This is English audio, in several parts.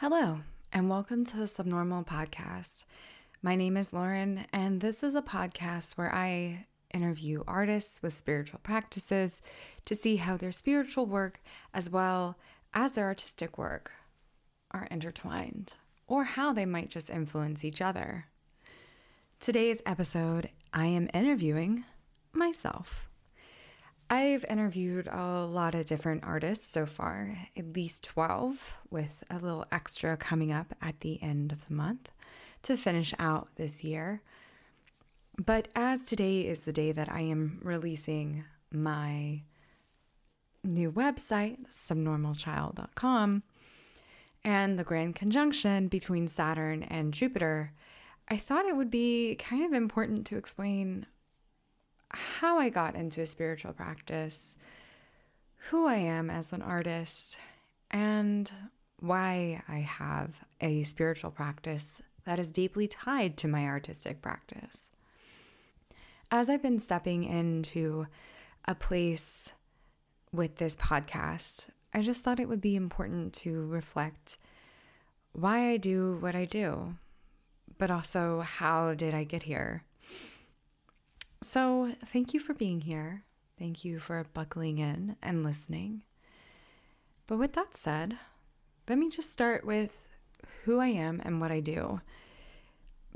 Hello, and welcome to the Subnormal Podcast. My name is Lauren, and this is a podcast where I interview artists with spiritual practices to see how their spiritual work, as well as their artistic work, are intertwined, or how they might just influence each other. Today's episode, I am interviewing myself. I've interviewed a lot of different artists so far, at least 12, with a little extra coming up at the end of the month to finish out this year. But as today is the day that I am releasing my new website, subnormalchild.com, and the grand conjunction between Saturn and Jupiter, I thought it would be kind of important to explain how I got into a spiritual practice, who I am as an artist, and why I have a spiritual practice that is deeply tied to my artistic practice. As I've been stepping into a place with this podcast, I just thought it would be important to reflect why I do what I do, but also how did I get here? So, thank you for being here. Thank you for buckling in and listening. But with that said, let me just start with who I am and what I do.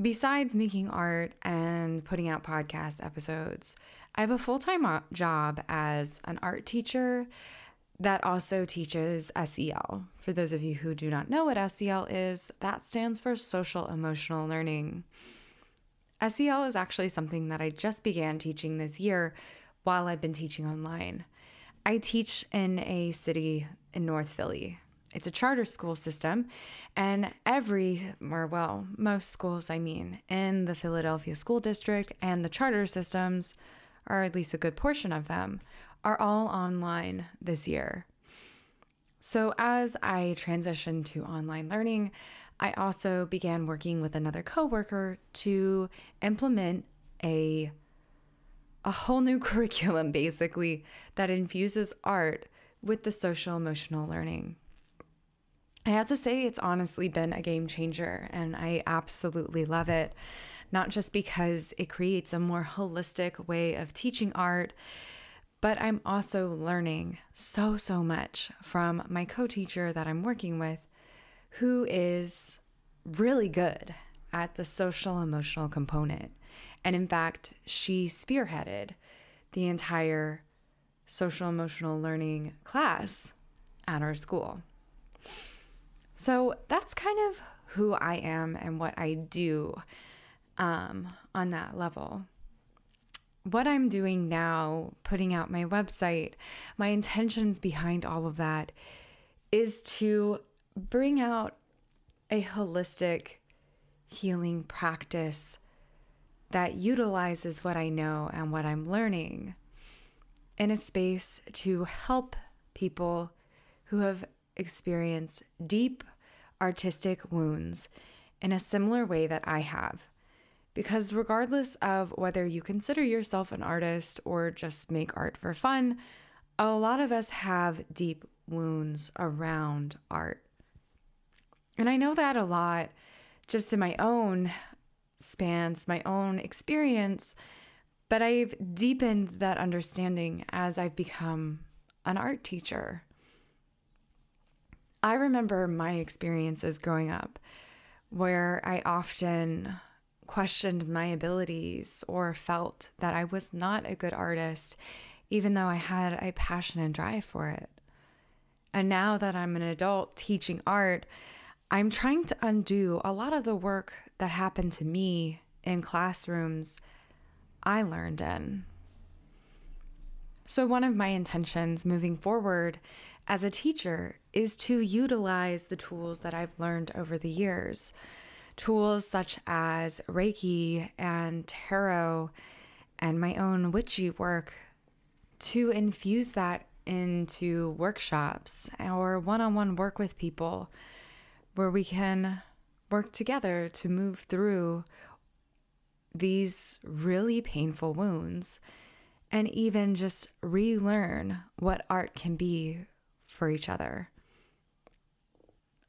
Besides making art and putting out podcast episodes, I have a full time uh, job as an art teacher that also teaches SEL. For those of you who do not know what SEL is, that stands for social emotional learning. SEL is actually something that I just began teaching this year while I've been teaching online. I teach in a city in North Philly. It's a charter school system, and every, or well, most schools, I mean, in the Philadelphia School District and the charter systems, or at least a good portion of them, are all online this year. So as I transitioned to online learning, I also began working with another coworker to implement a a whole new curriculum basically that infuses art with the social emotional learning. I have to say it's honestly been a game changer and I absolutely love it. Not just because it creates a more holistic way of teaching art, but I'm also learning so, so much from my co teacher that I'm working with who is really good at the social emotional component. And in fact, she spearheaded the entire social emotional learning class at our school. So that's kind of who I am and what I do um, on that level. What I'm doing now, putting out my website, my intentions behind all of that is to bring out a holistic healing practice that utilizes what I know and what I'm learning in a space to help people who have experienced deep artistic wounds in a similar way that I have. Because regardless of whether you consider yourself an artist or just make art for fun, a lot of us have deep wounds around art. And I know that a lot just in my own spans, my own experience, but I've deepened that understanding as I've become an art teacher. I remember my experiences growing up where I often questioned my abilities or felt that I was not a good artist, even though I had a passion and drive for it. And now that I'm an adult teaching art, I'm trying to undo a lot of the work that happened to me in classrooms I learned in. So, one of my intentions moving forward as a teacher is to utilize the tools that I've learned over the years. Tools such as Reiki and Tarot and my own witchy work to infuse that into workshops or one on one work with people where we can work together to move through these really painful wounds and even just relearn what art can be for each other.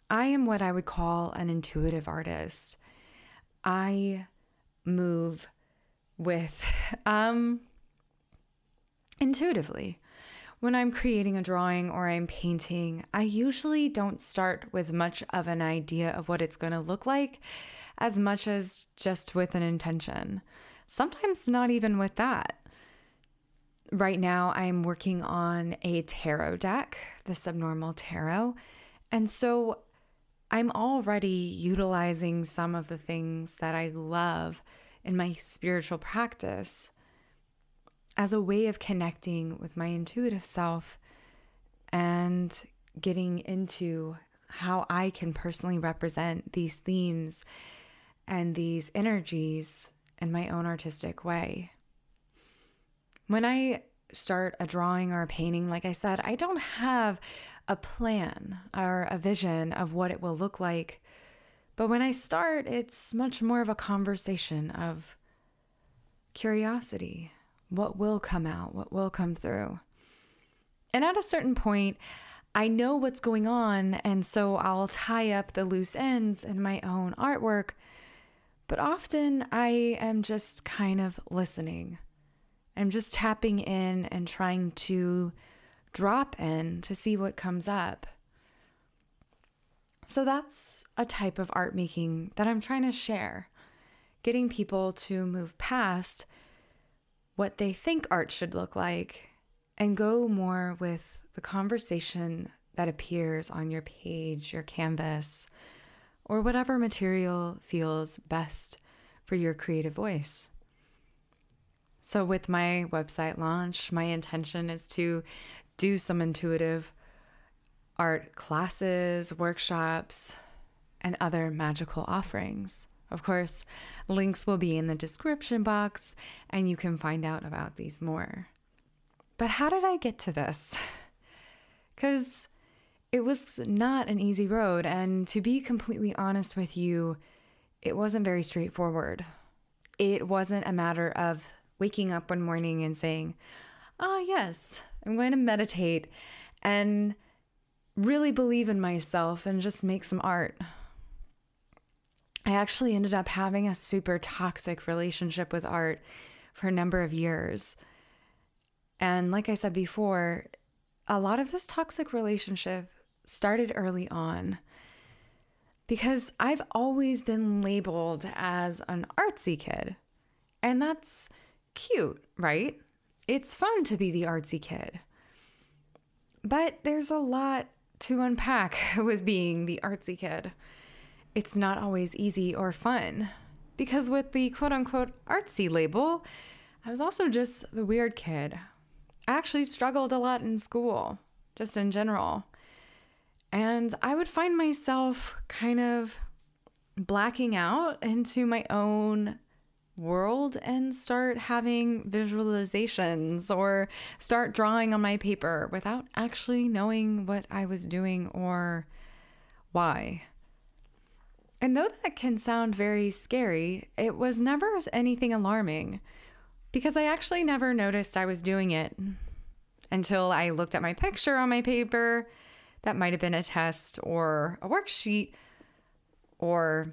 I am what I would call an intuitive artist. I move with um intuitively. When I'm creating a drawing or I'm painting, I usually don't start with much of an idea of what it's going to look like as much as just with an intention. Sometimes not even with that. Right now, I'm working on a tarot deck, the Subnormal Tarot. And so I'm already utilizing some of the things that I love in my spiritual practice as a way of connecting with my intuitive self and getting into how I can personally represent these themes and these energies in my own artistic way. When I start a drawing or a painting, like I said, I don't have a plan or a vision of what it will look like. But when I start, it's much more of a conversation of curiosity what will come out, what will come through. And at a certain point, I know what's going on, and so I'll tie up the loose ends in my own artwork. But often I am just kind of listening. I'm just tapping in and trying to drop in to see what comes up. So that's a type of art making that I'm trying to share, getting people to move past what they think art should look like and go more with the conversation that appears on your page, your canvas, or whatever material feels best for your creative voice. So, with my website launch, my intention is to do some intuitive art classes, workshops, and other magical offerings. Of course, links will be in the description box and you can find out about these more. But how did I get to this? Because it was not an easy road, and to be completely honest with you, it wasn't very straightforward. It wasn't a matter of waking up one morning and saying, Ah, oh, yes, I'm going to meditate and really believe in myself and just make some art. I actually ended up having a super toxic relationship with art for a number of years. And like I said before, a lot of this toxic relationship started early on because I've always been labeled as an artsy kid. And that's cute, right? It's fun to be the artsy kid. But there's a lot to unpack with being the artsy kid it's not always easy or fun. Because with the quote unquote artsy label, I was also just the weird kid. I actually struggled a lot in school, just in general. And I would find myself kind of blacking out into my own world and start having visualizations or start drawing on my paper without actually knowing what I was doing or why. And though that can sound very scary, it was never anything alarming because I actually never noticed I was doing it until I looked at my picture on my paper. That might have been a test or a worksheet, or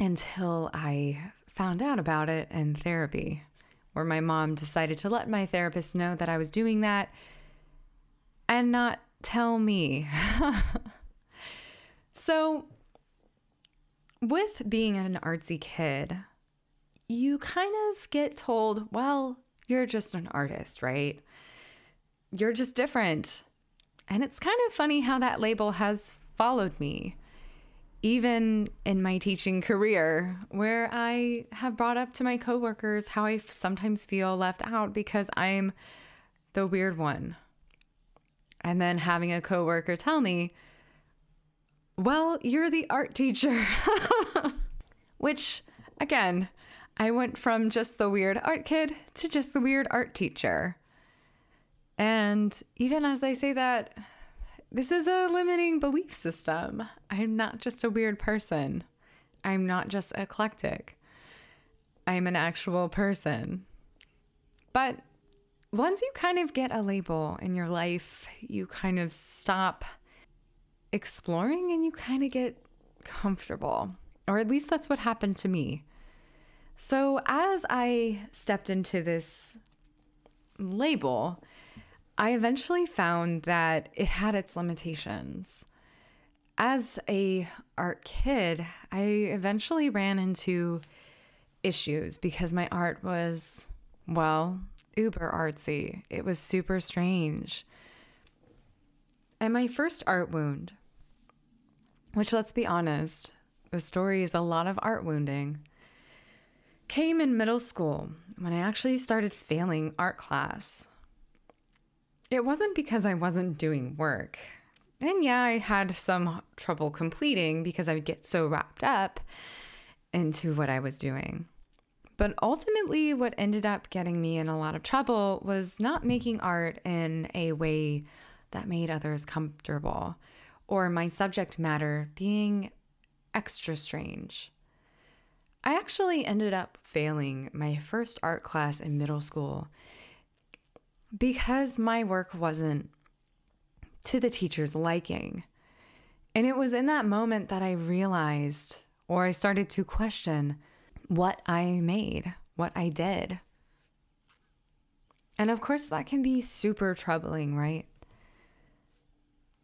until I found out about it in therapy, where my mom decided to let my therapist know that I was doing that and not tell me. so with being an artsy kid, you kind of get told, well, you're just an artist, right? You're just different. And it's kind of funny how that label has followed me, even in my teaching career, where I have brought up to my coworkers how I sometimes feel left out because I'm the weird one. And then having a coworker tell me, well, you're the art teacher. Which, again, I went from just the weird art kid to just the weird art teacher. And even as I say that, this is a limiting belief system. I'm not just a weird person. I'm not just eclectic. I'm an actual person. But once you kind of get a label in your life, you kind of stop exploring and you kind of get comfortable. Or at least that's what happened to me. So, as I stepped into this label, I eventually found that it had its limitations. As a art kid, I eventually ran into issues because my art was well, uber artsy. It was super strange. And my first art wound, which let's be honest, the story is a lot of art wounding, came in middle school when I actually started failing art class. It wasn't because I wasn't doing work. And yeah, I had some trouble completing because I would get so wrapped up into what I was doing. But ultimately, what ended up getting me in a lot of trouble was not making art in a way that made others comfortable, or my subject matter being extra strange. I actually ended up failing my first art class in middle school because my work wasn't to the teacher's liking. And it was in that moment that I realized, or I started to question, what I made, what I did. And of course, that can be super troubling, right?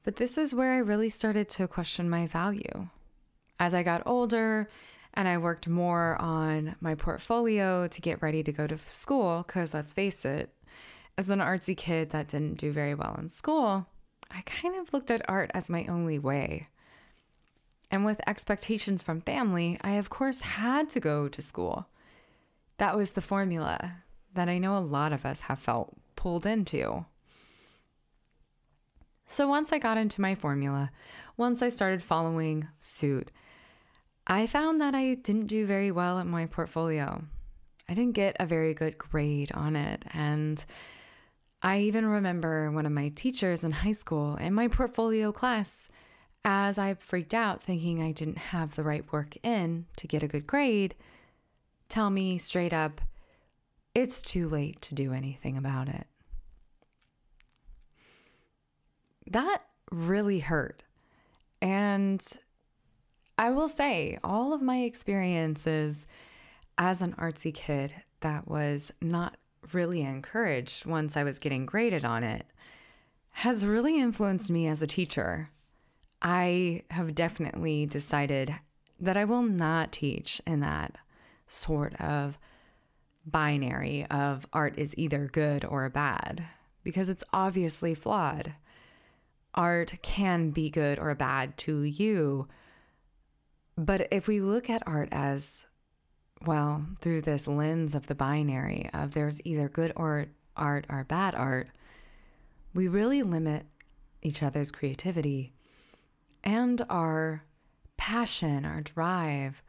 But this is where I really started to question my value. As I got older and I worked more on my portfolio to get ready to go to school, because let's face it, as an artsy kid that didn't do very well in school, I kind of looked at art as my only way. And with expectations from family, I of course had to go to school. That was the formula that I know a lot of us have felt pulled into. So once I got into my formula, once I started following suit, I found that I didn't do very well at my portfolio. I didn't get a very good grade on it. And I even remember one of my teachers in high school in my portfolio class as I freaked out thinking I didn't have the right work in to get a good grade, tell me straight up, it's too late to do anything about it. That really hurt. And I will say, all of my experiences as an artsy kid that was not really encouraged once I was getting graded on it has really influenced me as a teacher. I have definitely decided that I will not teach in that sort of binary of art is either good or bad because it's obviously flawed. Art can be good or bad to you. But if we look at art as well, through this lens of the binary of there's either good or art or bad art, we really limit each other's creativity and our passion, our drive,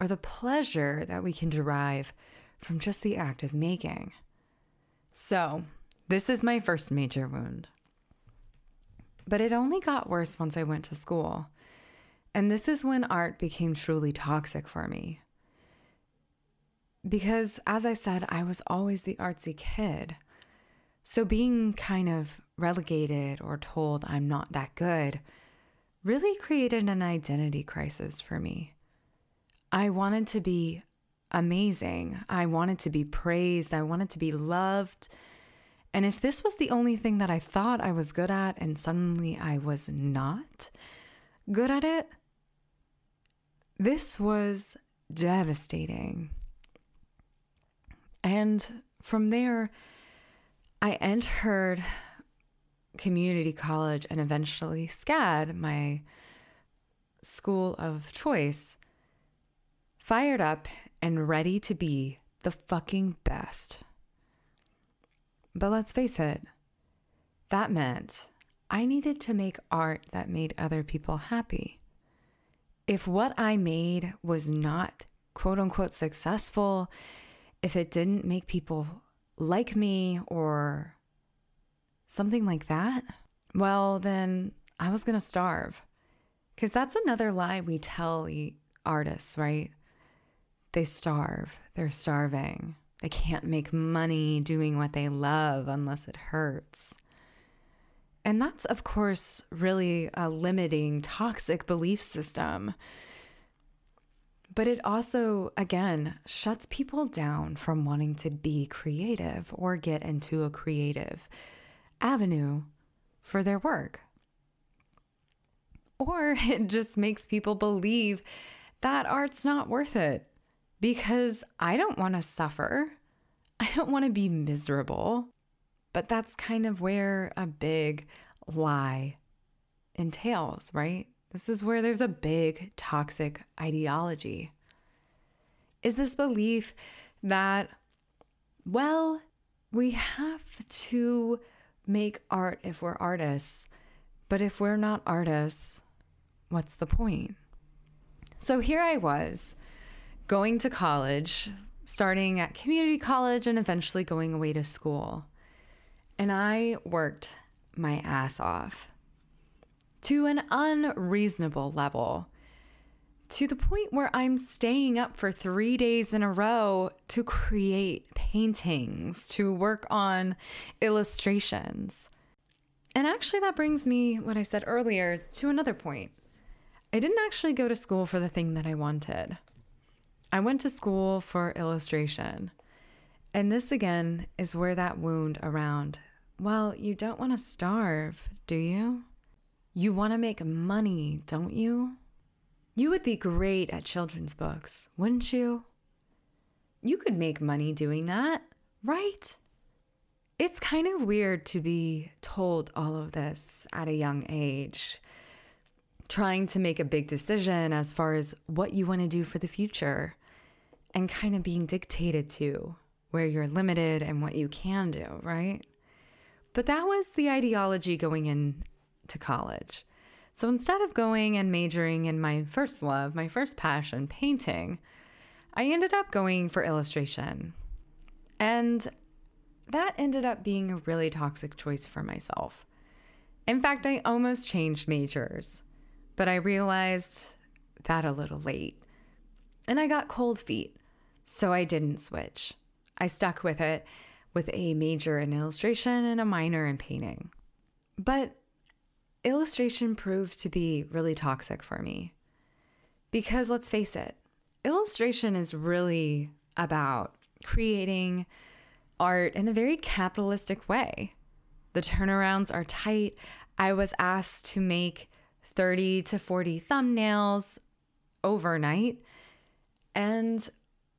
or the pleasure that we can derive from just the act of making. So, this is my first major wound. But it only got worse once I went to school. And this is when art became truly toxic for me. Because, as I said, I was always the artsy kid. So, being kind of relegated or told I'm not that good really created an identity crisis for me. I wanted to be amazing. I wanted to be praised. I wanted to be loved. And if this was the only thing that I thought I was good at, and suddenly I was not good at it, this was devastating. And from there, I entered community college and eventually SCAD, my school of choice, fired up and ready to be the fucking best. But let's face it, that meant I needed to make art that made other people happy. If what I made was not quote unquote successful, if it didn't make people like me or something like that, well, then I was going to starve. Because that's another lie we tell artists, right? They starve. They're starving. They can't make money doing what they love unless it hurts. And that's, of course, really a limiting, toxic belief system. But it also, again, shuts people down from wanting to be creative or get into a creative avenue for their work. Or it just makes people believe that art's not worth it because I don't want to suffer. I don't want to be miserable. But that's kind of where a big lie entails, right? This is where there's a big toxic ideology. Is this belief that, well, we have to make art if we're artists, but if we're not artists, what's the point? So here I was going to college, starting at community college and eventually going away to school. And I worked my ass off to an unreasonable level, to the point where I'm staying up for three days in a row to create paintings, to work on illustrations. And actually, that brings me, what I said earlier, to another point. I didn't actually go to school for the thing that I wanted. I went to school for illustration. And this again is where that wound around, well, you don't want to starve, do you? You want to make money, don't you? You would be great at children's books, wouldn't you? You could make money doing that, right? It's kind of weird to be told all of this at a young age trying to make a big decision as far as what you want to do for the future and kind of being dictated to where you're limited and what you can do, right? But that was the ideology going into college. So instead of going and majoring in my first love, my first passion, painting, I ended up going for illustration. And that ended up being a really toxic choice for myself. In fact, I almost changed majors but I realized that a little late. And I got cold feet, so I didn't switch. I stuck with it with a major in illustration and a minor in painting. But illustration proved to be really toxic for me. Because let's face it, illustration is really about creating art in a very capitalistic way. The turnarounds are tight. I was asked to make 30 to 40 thumbnails overnight. And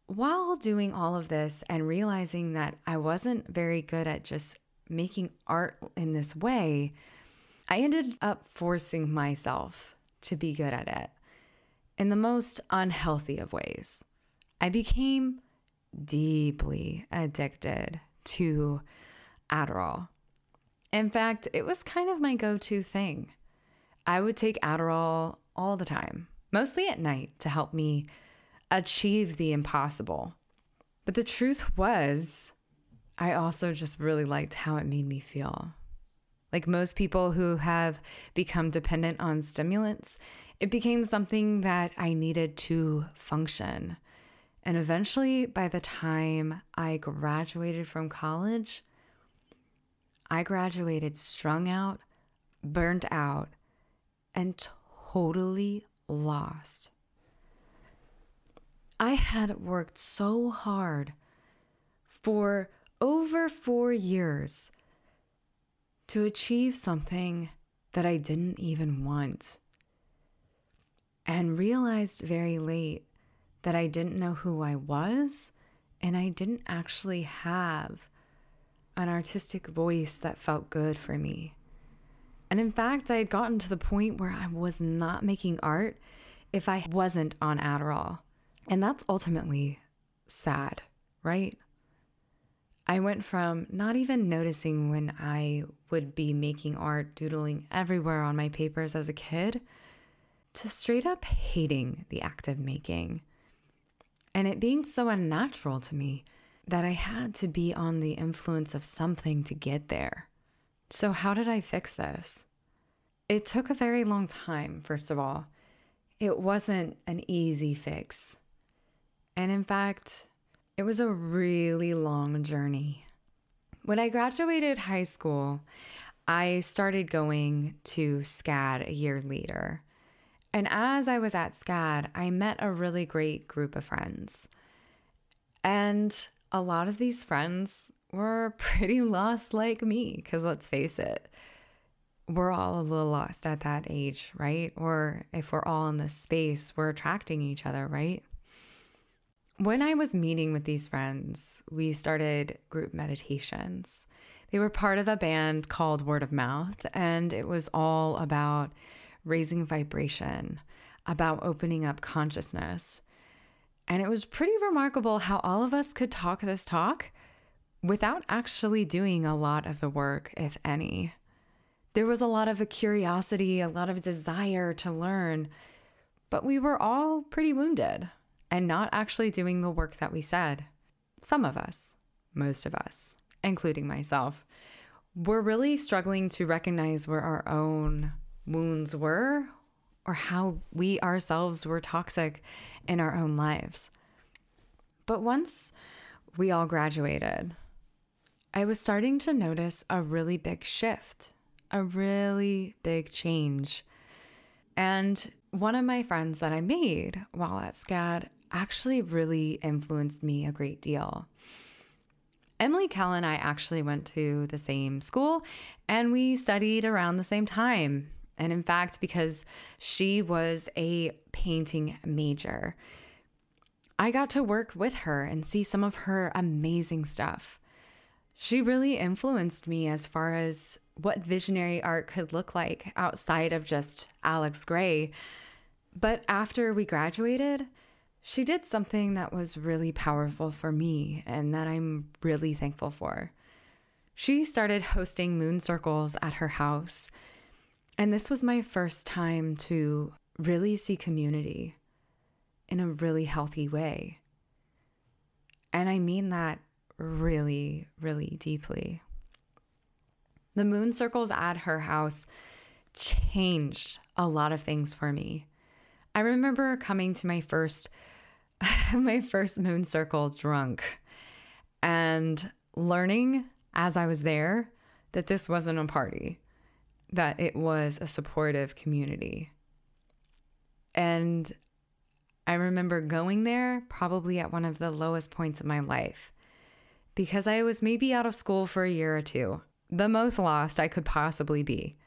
while doing all of this and realizing that I wasn't very good at just making art in this way, I ended up forcing myself to be good at it in the most unhealthy of ways. I became deeply addicted to Adderall. In fact, it was kind of my go to thing. I would take Adderall all the time, mostly at night to help me achieve the impossible. But the truth was, I also just really liked how it made me feel. Like most people who have become dependent on stimulants, it became something that I needed to function. And eventually, by the time I graduated from college, I graduated strung out, burnt out, and totally lost. I had worked so hard for over four years to achieve something that I didn't even want, and realized very late that I didn't know who I was and I didn't actually have an artistic voice that felt good for me. And in fact, I had gotten to the point where I was not making art if I wasn't on Adderall. And that's ultimately sad, right? I went from not even noticing when I would be making art, doodling everywhere on my papers as a kid, to straight up hating the act of making. And it being so unnatural to me that I had to be on the influence of something to get there. So, how did I fix this? It took a very long time, first of all. It wasn't an easy fix. And in fact, it was a really long journey. When I graduated high school, I started going to SCAD a year later. And as I was at SCAD, I met a really great group of friends. And a lot of these friends were pretty lost like me, because let's face it, we're all a little lost at that age, right? Or if we're all in this space, we're attracting each other, right? When I was meeting with these friends, we started group meditations. They were part of a band called Word of Mouth, and it was all about raising vibration, about opening up consciousness. And it was pretty remarkable how all of us could talk this talk without actually doing a lot of the work, if any. There was a lot of a curiosity, a lot of desire to learn, but we were all pretty wounded and not actually doing the work that we said. Some of us, most of us, including myself, were really struggling to recognize where our own wounds were or how we ourselves were toxic in our own lives. But once we all graduated, I was starting to notice a really big shift a really big change. And one of my friends that I made while at SCAD actually really influenced me a great deal. Emily Kell and I actually went to the same school and we studied around the same time. And in fact, because she was a painting major, I got to work with her and see some of her amazing stuff. She really influenced me as far as what visionary art could look like outside of just Alex Grey. But after we graduated, she did something that was really powerful for me and that I'm really thankful for. She started hosting moon circles at her house. And this was my first time to really see community in a really healthy way. And I mean that really, really deeply. The moon circles at her house changed a lot of things for me. I remember coming to my first my first moon circle drunk and learning as I was there that this wasn't a party, that it was a supportive community. And I remember going there probably at one of the lowest points of my life because I was maybe out of school for a year or two the most lost I could possibly be.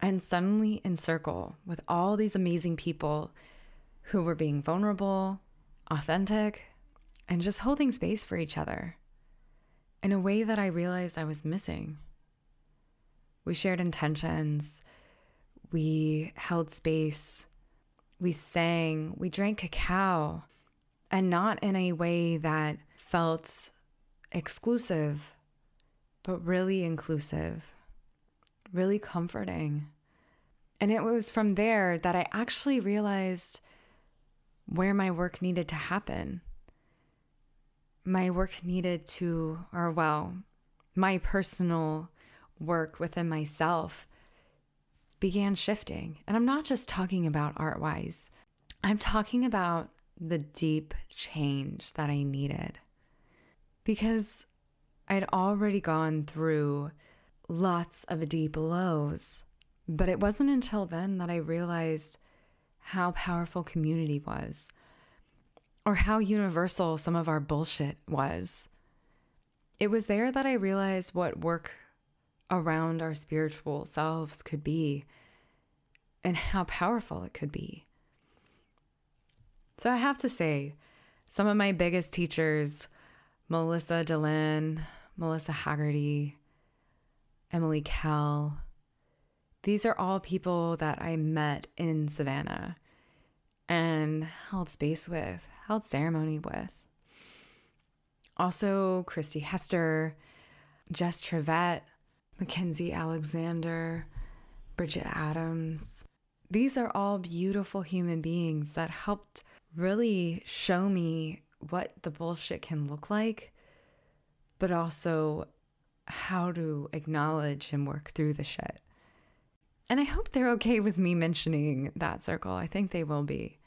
And suddenly in circle with all these amazing people who were being vulnerable, authentic, and just holding space for each other in a way that I realized I was missing. We shared intentions, we held space, we sang, we drank cacao, and not in a way that felt exclusive but really inclusive, really comforting. And it was from there that I actually realized where my work needed to happen. My work needed to, or well, my personal work within myself began shifting. And I'm not just talking about art wise, I'm talking about the deep change that I needed. Because I'd already gone through lots of deep lows, but it wasn't until then that I realized how powerful community was or how universal some of our bullshit was. It was there that I realized what work around our spiritual selves could be and how powerful it could be. So I have to say, some of my biggest teachers, Melissa Delin, Melissa Haggerty, Emily Kell. These are all people that I met in Savannah and held space with, held ceremony with. Also, Christy Hester, Jess Trevette, Mackenzie Alexander, Bridget Adams. These are all beautiful human beings that helped really show me what the bullshit can look like but also how to acknowledge and work through the shit. And I hope they're okay with me mentioning that circle. I think they will be.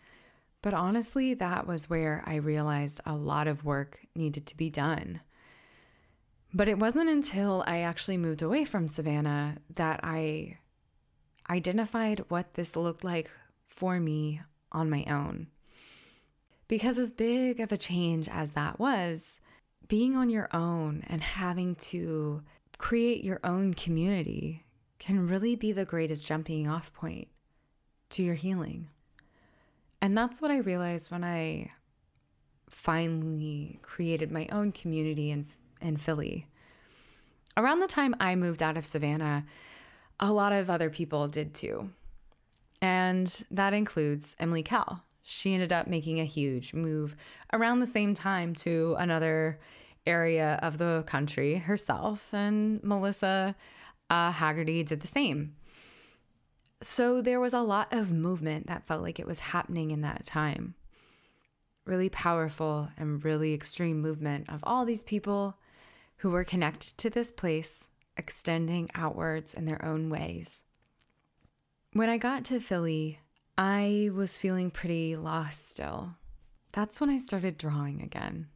But honestly, that was where I realized a lot of work needed to be done. But it wasn't until I actually moved away from Savannah that I identified what this looked like for me on my own. Because, as big of a change as that was, being on your own and having to create your own community can really be the greatest jumping off point to your healing. And that's what I realized when I finally created my own community in, in Philly. Around the time I moved out of Savannah, a lot of other people did too. And that includes Emily Kell. She ended up making a huge move around the same time to another area of the country herself, and Melissa uh, Haggerty did the same. So there was a lot of movement that felt like it was happening in that time. Really powerful and really extreme movement of all these people who were connected to this place, extending outwards in their own ways. When I got to Philly, I was feeling pretty lost still. That's when I started drawing again.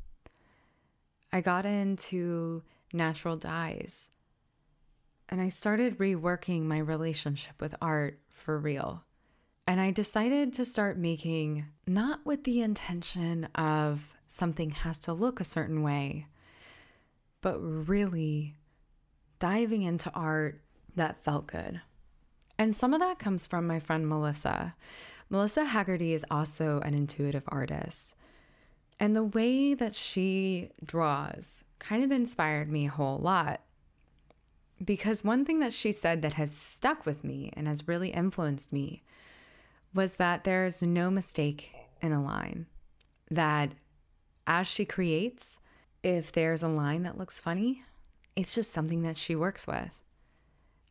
I got into natural dyes and I started reworking my relationship with art for real. And I decided to start making not with the intention of something has to look a certain way, but really diving into art that felt good. And some of that comes from my friend Melissa. Melissa Haggerty is also an intuitive artist. And the way that she draws kind of inspired me a whole lot. Because one thing that she said that has stuck with me and has really influenced me was that there's no mistake in a line. That as she creates, if there's a line that looks funny, it's just something that she works with.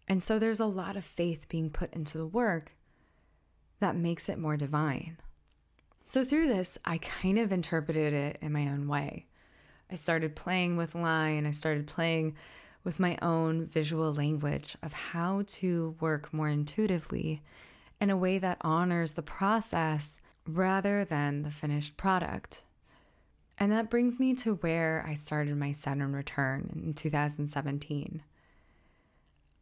And so there's a lot of faith being put into the work that makes it more divine. So through this, I kind of interpreted it in my own way. I started playing with line, I started playing with my own visual language of how to work more intuitively in a way that honors the process rather than the finished product. And that brings me to where I started my Saturn return in 2017.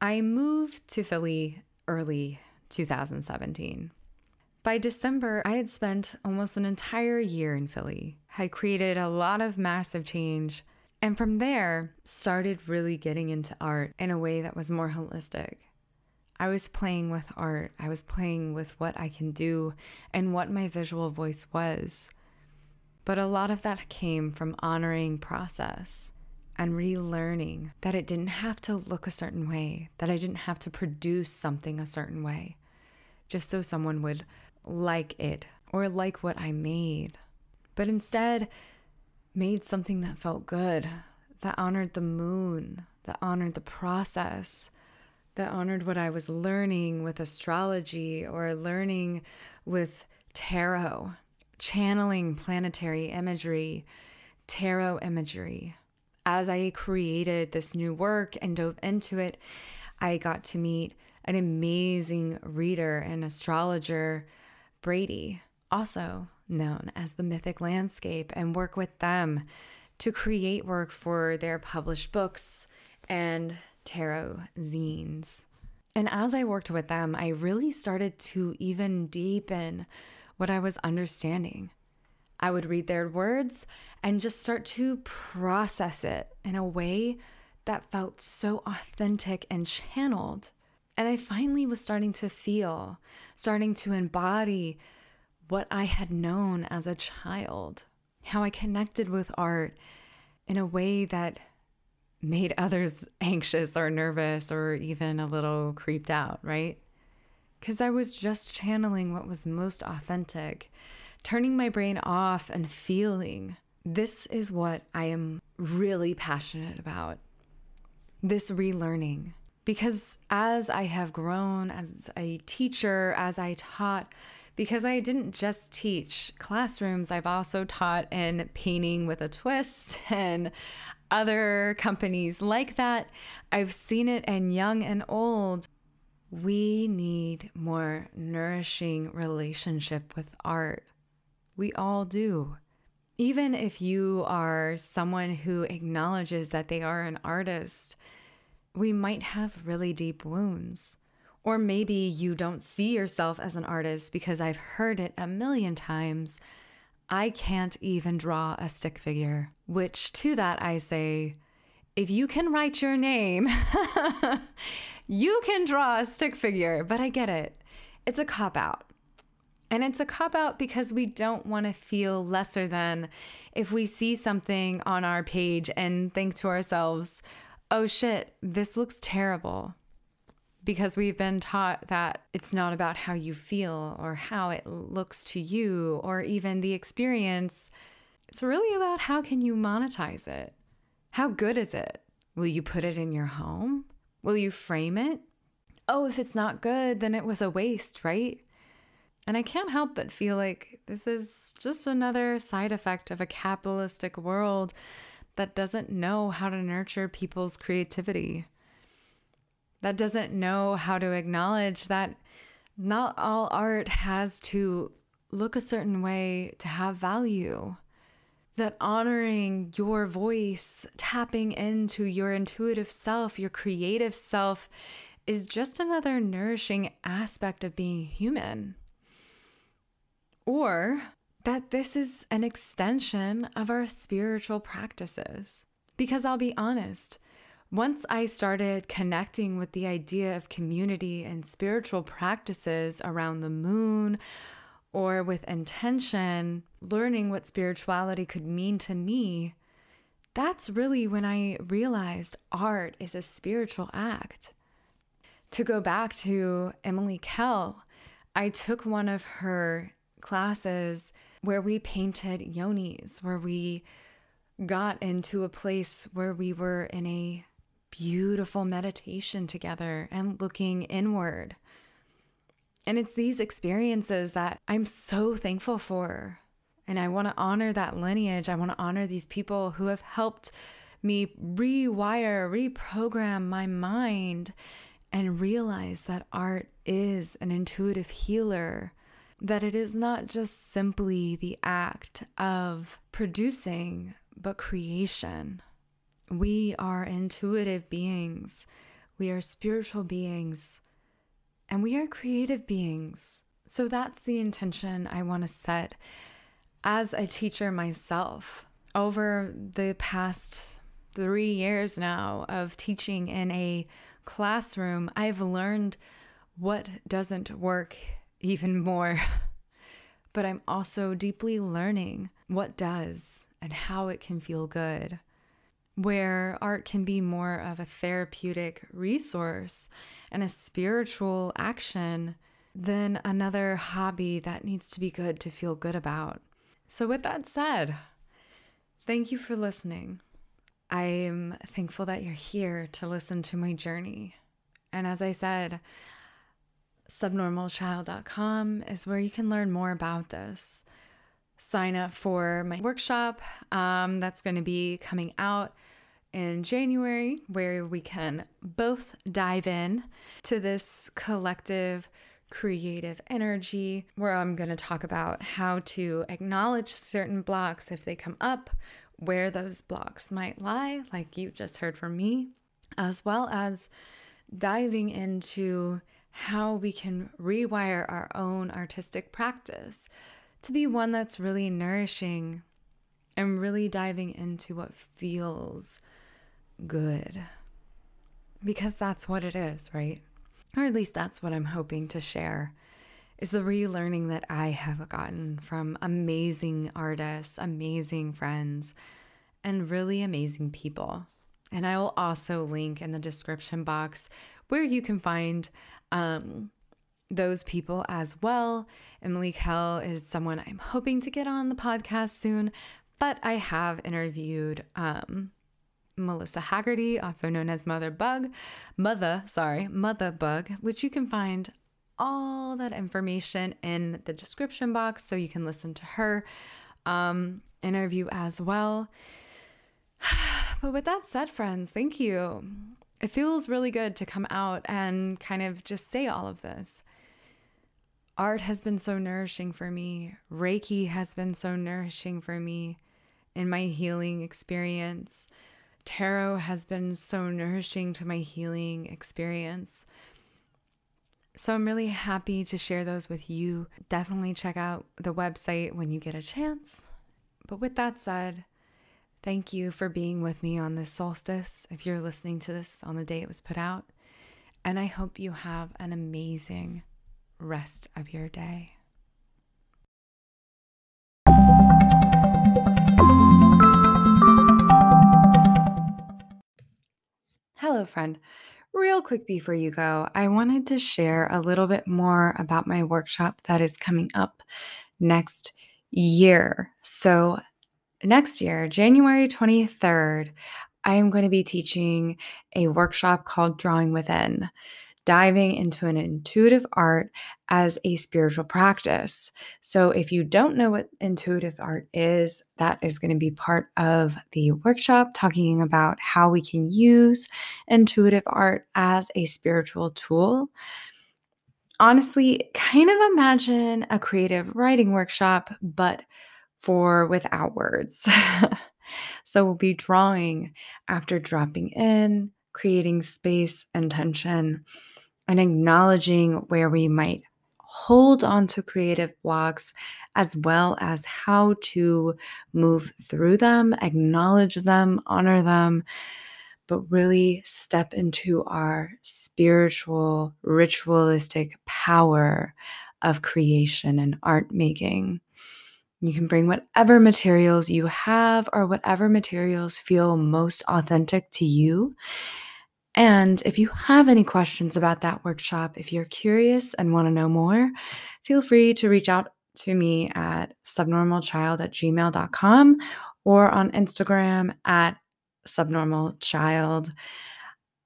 I moved to Philly early 2017. By December, I had spent almost an entire year in Philly, had created a lot of massive change, and from there started really getting into art in a way that was more holistic. I was playing with art, I was playing with what I can do and what my visual voice was. But a lot of that came from honoring process and relearning that it didn't have to look a certain way, that I didn't have to produce something a certain way, just so someone would like it or like what I made, but instead made something that felt good, that honored the moon, that honored the process, that honored what I was learning with astrology or learning with tarot, channeling planetary imagery, tarot imagery. As I created this new work and dove into it, I got to meet an amazing reader and astrologer Brady, also known as the Mythic Landscape, and work with them to create work for their published books and tarot zines. And as I worked with them, I really started to even deepen what I was understanding. I would read their words and just start to process it in a way that felt so authentic and channeled. And I finally was starting to feel, starting to embody what I had known as a child, how I connected with art in a way that made others anxious or nervous or even a little creeped out, right? Because I was just channeling what was most authentic, turning my brain off and feeling. This is what I am really passionate about this relearning because as I have grown as a teacher, as I taught, because I didn't just teach classrooms, I've also taught in painting with a twist and other companies like that. I've seen it in young and old. We need more nourishing relationship with art. We all do. Even if you are someone who acknowledges that they are an artist, we might have really deep wounds. Or maybe you don't see yourself as an artist because I've heard it a million times. I can't even draw a stick figure. Which to that I say, if you can write your name, you can draw a stick figure. But I get it. It's a cop out. And it's a cop out because we don't want to feel lesser than if we see something on our page and think to ourselves, oh shit, this looks terrible. Because we've been taught that it's not about how you feel or how it looks to you or even the experience. It's really about how can you monetize it? How good is it? Will you put it in your home? Will you frame it? Oh, if it's not good, then it was a waste, right? And I can't help but feel like this is just another side effect of a capitalistic world that doesn't know how to nurture people's creativity, that doesn't know how to acknowledge that not all art has to look a certain way to have value. That honoring your voice, tapping into your intuitive self, your creative self, is just another nourishing aspect of being human. Or that this is an extension of our spiritual practices. Because I'll be honest, once I started connecting with the idea of community and spiritual practices around the moon or with intention, learning what spirituality could mean to me, that's really when I realized art is a spiritual act. To go back to Emily Kell, I took one of her classes where we painted yonis, where we got into a place where we were in a beautiful meditation together and looking inward. And it's these experiences that I'm so thankful for. And I want to honor that lineage. I want to honor these people who have helped me rewire, reprogram my mind, and realize that art is an intuitive healer that it is not just simply the act of producing, but creation. We are intuitive beings, we are spiritual beings, and we are creative beings. So that's the intention I want to set as a teacher myself. Over the past three years now of teaching in a classroom, I've learned what doesn't work even more. but I'm also deeply learning what does and how it can feel good. Where art can be more of a therapeutic resource and a spiritual action than another hobby that needs to be good to feel good about. So, with that said, thank you for listening. I am thankful that you're here to listen to my journey. And as I said, subnormalchild.com is where you can learn more about this. Sign up for my workshop um, that's going to be coming out in January, where we can both dive in to this collective creative energy, where I'm going to talk about how to acknowledge certain blocks if they come up, where those blocks might lie, like you just heard from me, as well as diving into how we can rewire our own artistic practice to be one that's really nourishing and really diving into what feels good. Because that's what it is, right? Or at least that's what I'm hoping to share is the relearning that I have gotten from amazing artists, amazing friends, and really amazing people. And I will also link in the description box where you can find um, those people as well. Emily Kell is someone I'm hoping to get on the podcast soon, but I have interviewed um, Melissa Haggerty, also known as Mother Bug, Mother, sorry, Mother Bug, which you can find all that information in the description box so you can listen to her um, interview as well. But with that said, friends, thank you it feels really good to come out and kind of just say all of this. Art has been so nourishing for me. Reiki has been so nourishing for me. in my healing experience. Tarot has been so nourishing to my healing experience. So I'm really happy to share those with you. Definitely check out the website when you get a chance. But with that said, thank you for being with me on this solstice. If you're listening to this on the day it was put out, and I hope you have an amazing rest of your day. Hello, friend. Real quick before you go, I wanted to share a little bit more about my workshop that is coming up next year. So, next year, January 23rd, I am going to be teaching a workshop called Drawing Within, diving into an intuitive art as a spiritual practice. So, if you don't know what intuitive art is, that is going to be part of the workshop, talking about how we can use intuitive art as a spiritual tool. Honestly, kind of imagine a creative writing workshop, but for without words. So we'll be drawing after dropping in, creating space and tension, and acknowledging where we might hold on to creative blocks as well as how to move through them, acknowledge them, honor them, but really step into our spiritual, ritualistic power of creation and art making. You can bring whatever materials you have or whatever materials feel most authentic to you. And if you have any questions about that workshop, if you're curious and want to know more, feel free to reach out to me at subnormalchild at gmail.com or on Instagram at subnormalchild.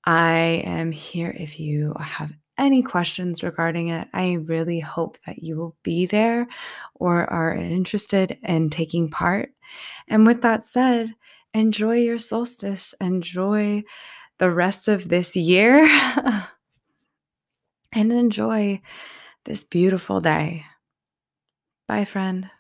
I am here if you have any questions regarding it, I really hope that you will be there or are interested in taking part. And with that said, enjoy your solstice, enjoy the rest of this year, and enjoy this beautiful day. Bye, friend.